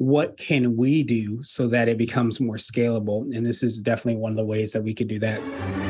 what can we do so that it becomes more scalable? And this is definitely one of the ways that we could do that.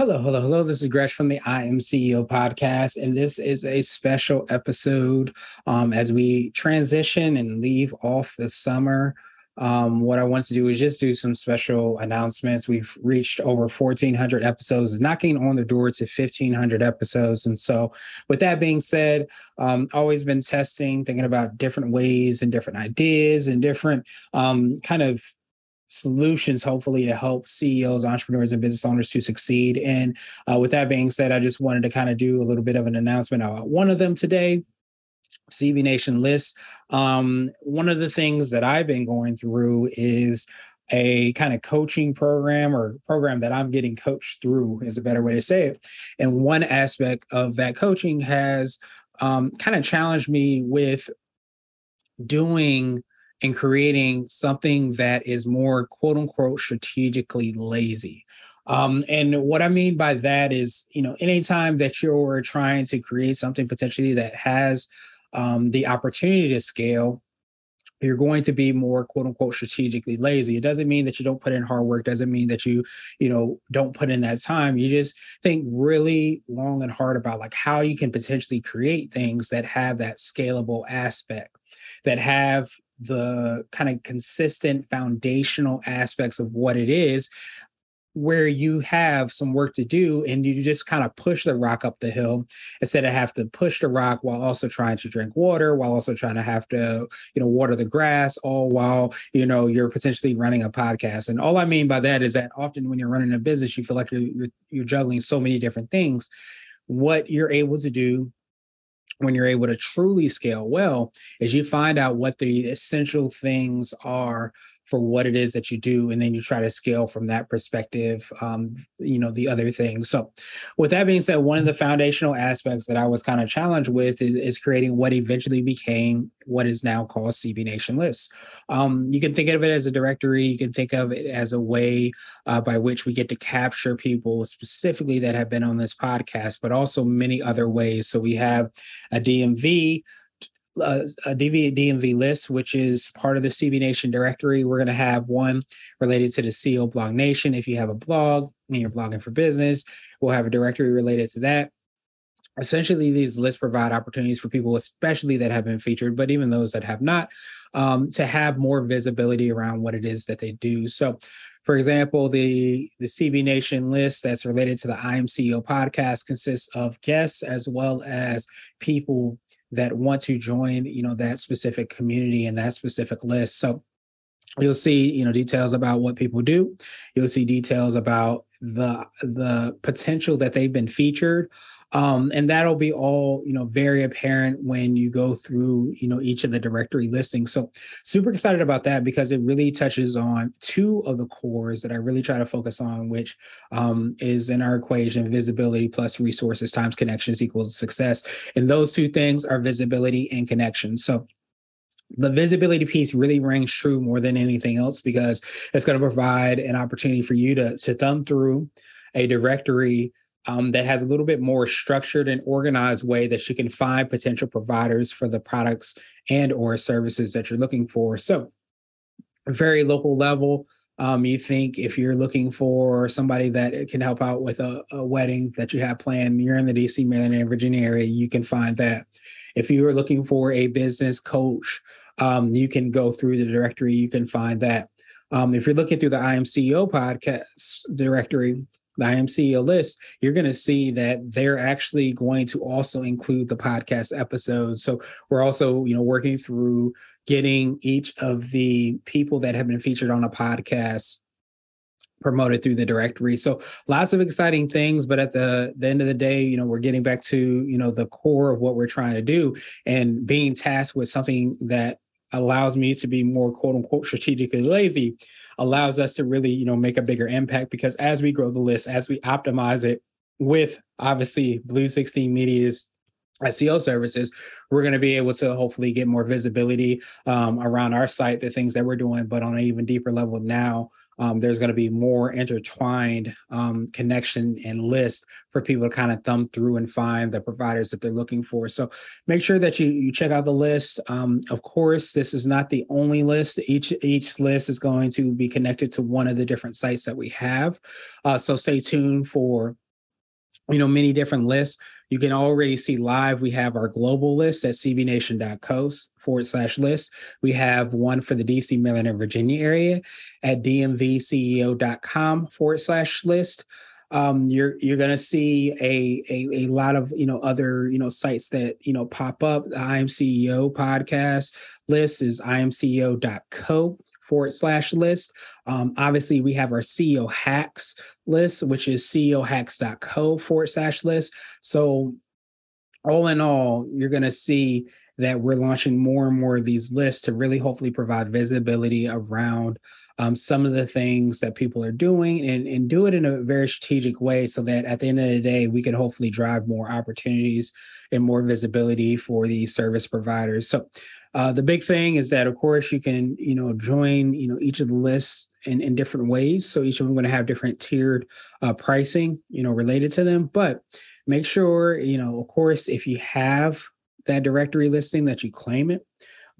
Hello, hello, hello. This is Gresh from the I Am CEO podcast, and this is a special episode um, as we transition and leave off the summer. Um, what I want to do is just do some special announcements. We've reached over 1,400 episodes, knocking on the door to 1,500 episodes. And so, with that being said, um, always been testing, thinking about different ways and different ideas and different um, kind of solutions, hopefully, to help CEOs, entrepreneurs, and business owners to succeed. And uh, with that being said, I just wanted to kind of do a little bit of an announcement one of them today. CB Nation list. Um, one of the things that I've been going through is a kind of coaching program or program that I'm getting coached through is a better way to say it. And one aspect of that coaching has um, kind of challenged me with doing and creating something that is more quote unquote strategically lazy. Um, and what I mean by that is, you know, anytime that you're trying to create something potentially that has um, the opportunity to scale, you're going to be more quote unquote strategically lazy. It doesn't mean that you don't put in hard work, doesn't mean that you, you know, don't put in that time. You just think really long and hard about like how you can potentially create things that have that scalable aspect, that have the kind of consistent foundational aspects of what it is where you have some work to do and you just kind of push the rock up the hill instead of have to push the rock while also trying to drink water while also trying to have to you know water the grass all while you know you're potentially running a podcast. And all i mean by that is that often when you're running a business you feel like you're, you're, you're juggling so many different things. What you're able to do when you're able to truly scale well is you find out what the essential things are for what it is that you do and then you try to scale from that perspective um, you know the other things. So with that being said one of the foundational aspects that i was kind of challenged with is, is creating what eventually became what is now called cb nation lists um, you can think of it as a directory you can think of it as a way uh, by which we get to capture people specifically that have been on this podcast but also many other ways. So we have a dmv a, DMV list, which is part of the CB Nation directory. We're going to have one related to the CEO Blog Nation. If you have a blog and you're blogging for business, we'll have a directory related to that. Essentially, these lists provide opportunities for people, especially that have been featured, but even those that have not, um, to have more visibility around what it is that they do. So, for example, the the CB Nation list that's related to the I Am CEO podcast consists of guests as well as people that want to join, you know, that specific community and that specific list. So you'll see, you know, details about what people do. You'll see details about the the potential that they've been featured um, and that'll be all you know very apparent when you go through you know each of the directory listings. So super excited about that because it really touches on two of the cores that i really try to focus on which um, is in our equation visibility plus resources times connections equals success. And those two things are visibility and connection. So the visibility piece really rings true more than anything else because it's going to provide an opportunity for you to, to thumb through a directory um, that has a little bit more structured and organized way that you can find potential providers for the products and or services that you're looking for. So very local level um, you think if you're looking for somebody that can help out with a, a, wedding that you have planned you're in the dc maryland and virginia area you can find that. If you are looking for a business coach um, you can go through the directory you can find that. Um, if you're looking through the IMCEO podcast directory, the IMCEO list, you're going to see that they're actually going to also include the podcast episodes. So we're also, you know, working through getting each of the people that have been featured on a podcast promoted through the directory. So lots of exciting things, but at the, the end of the day, you know, we're getting back to, you know, the core of what we're trying to do and being tasked with something that allows me to be more quote unquote strategically lazy allows us to really, you know, make a bigger impact because as we grow the list, as we optimize it with obviously Blue 16 Media's SEO services, we're going to be able to hopefully get more visibility um, around our site, the things that we're doing, but on an even deeper level now, um, there's going to be more intertwined um, connection and list for people to kind of thumb through and find the providers that they're looking for. So make sure that you you check out the list. Um, of course, this is not the only list. Each each list is going to be connected to one of the different sites that we have. Uh, so stay tuned for you know many different lists. You can already see live we have our global list at cbnation.co forward slash list. We have one for the dc maryland and virginia area at dmvceo.com forward slash list. Um, you're you're gonna see a, a a lot of you know other you know sites that you know pop up. The imceo podcast list is imceo.co forward slash list. Um, obviously, we have our CEO hacks list, which is ceohacks.co forward slash list. So, all in all, you're going to see that we're launching more and more of these lists to really hopefully provide visibility around um, some of the things that people are doing and, and do it in a very strategic way so that at the end of the day, we can hopefully drive more opportunities and more visibility for these service providers. So uh, the big thing is that, of course, you can, you know, join, you know, each of the lists in, in different ways. So each of them going to have different tiered uh, pricing, you know, related to them. But make sure, you know, of course, if you have that directory listing, that you claim it.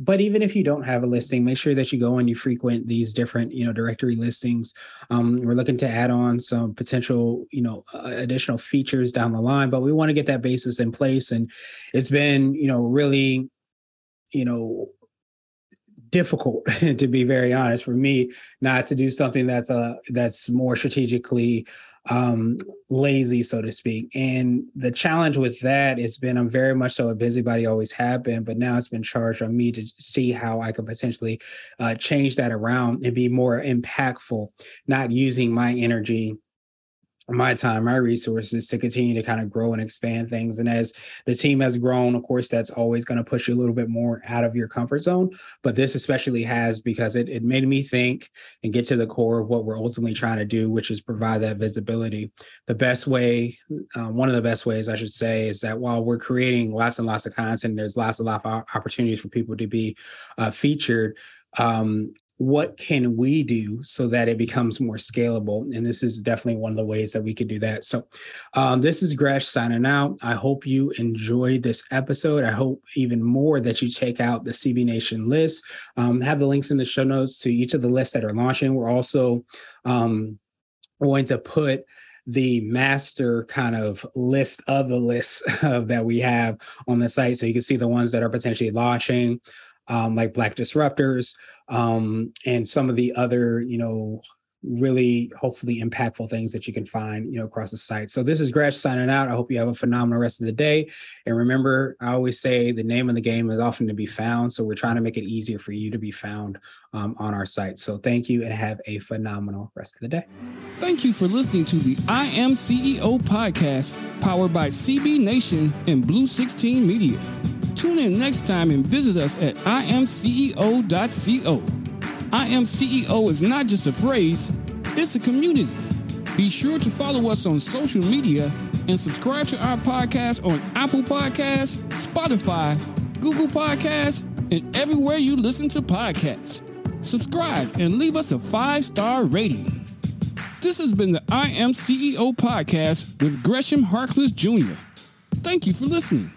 But even if you don't have a listing, make sure that you go and you frequent these different, you know, directory listings. Um, we're looking to add on some potential, you know, uh, additional features down the line, but we want to get that basis in place. And it's been, you know, really you know difficult to be very honest for me not to do something that's uh that's more strategically um lazy so to speak. And the challenge with that has been i'm very much so a busybody always have been but now it's been charged on me to see how i could potentially uh, change that around and be more impactful not using my energy my time, my resources to continue to kind of grow and expand things. And as the team has grown, of course, that's always going to push you a little bit more out of your comfort zone. But this especially has because it, it made me think and get to the core of what we're ultimately trying to do, which is provide that visibility. The best way, uh, one of the best ways I should say, is that while we're creating lots and lots of content, there's lots and lots of opportunities for people to be uh, featured. Um, what can we do so that it becomes more scalable? And this is definitely one of the ways that we could do that. So, um, this is Gresh signing out. I hope you enjoyed this episode. I hope even more that you check out the CB Nation list. Um, have the links in the show notes to each of the lists that are launching. We're also um, going to put the master kind of list of the lists that we have on the site so you can see the ones that are potentially launching um, like Black Disruptors, um, and some of the other, you know, really hopefully impactful things that you can find, you know, across the site. So this is Gresh signing out. I hope you have a phenomenal rest of the day. And remember, I always say the name of the game is often to be found. So we're trying to make it easier for you to be found um, on our site. So thank you and have a phenomenal rest of the day. Thank you for listening to the I Am CEO podcast powered by CB Nation and Blue 16 Media. Tune in next time and visit us at imceo.co. I Am CEO is not just a phrase, it's a community. Be sure to follow us on social media and subscribe to our podcast on Apple Podcasts, Spotify, Google Podcasts, and everywhere you listen to podcasts. Subscribe and leave us a five star rating. This has been the I Am CEO podcast with Gresham Harkless Jr. Thank you for listening.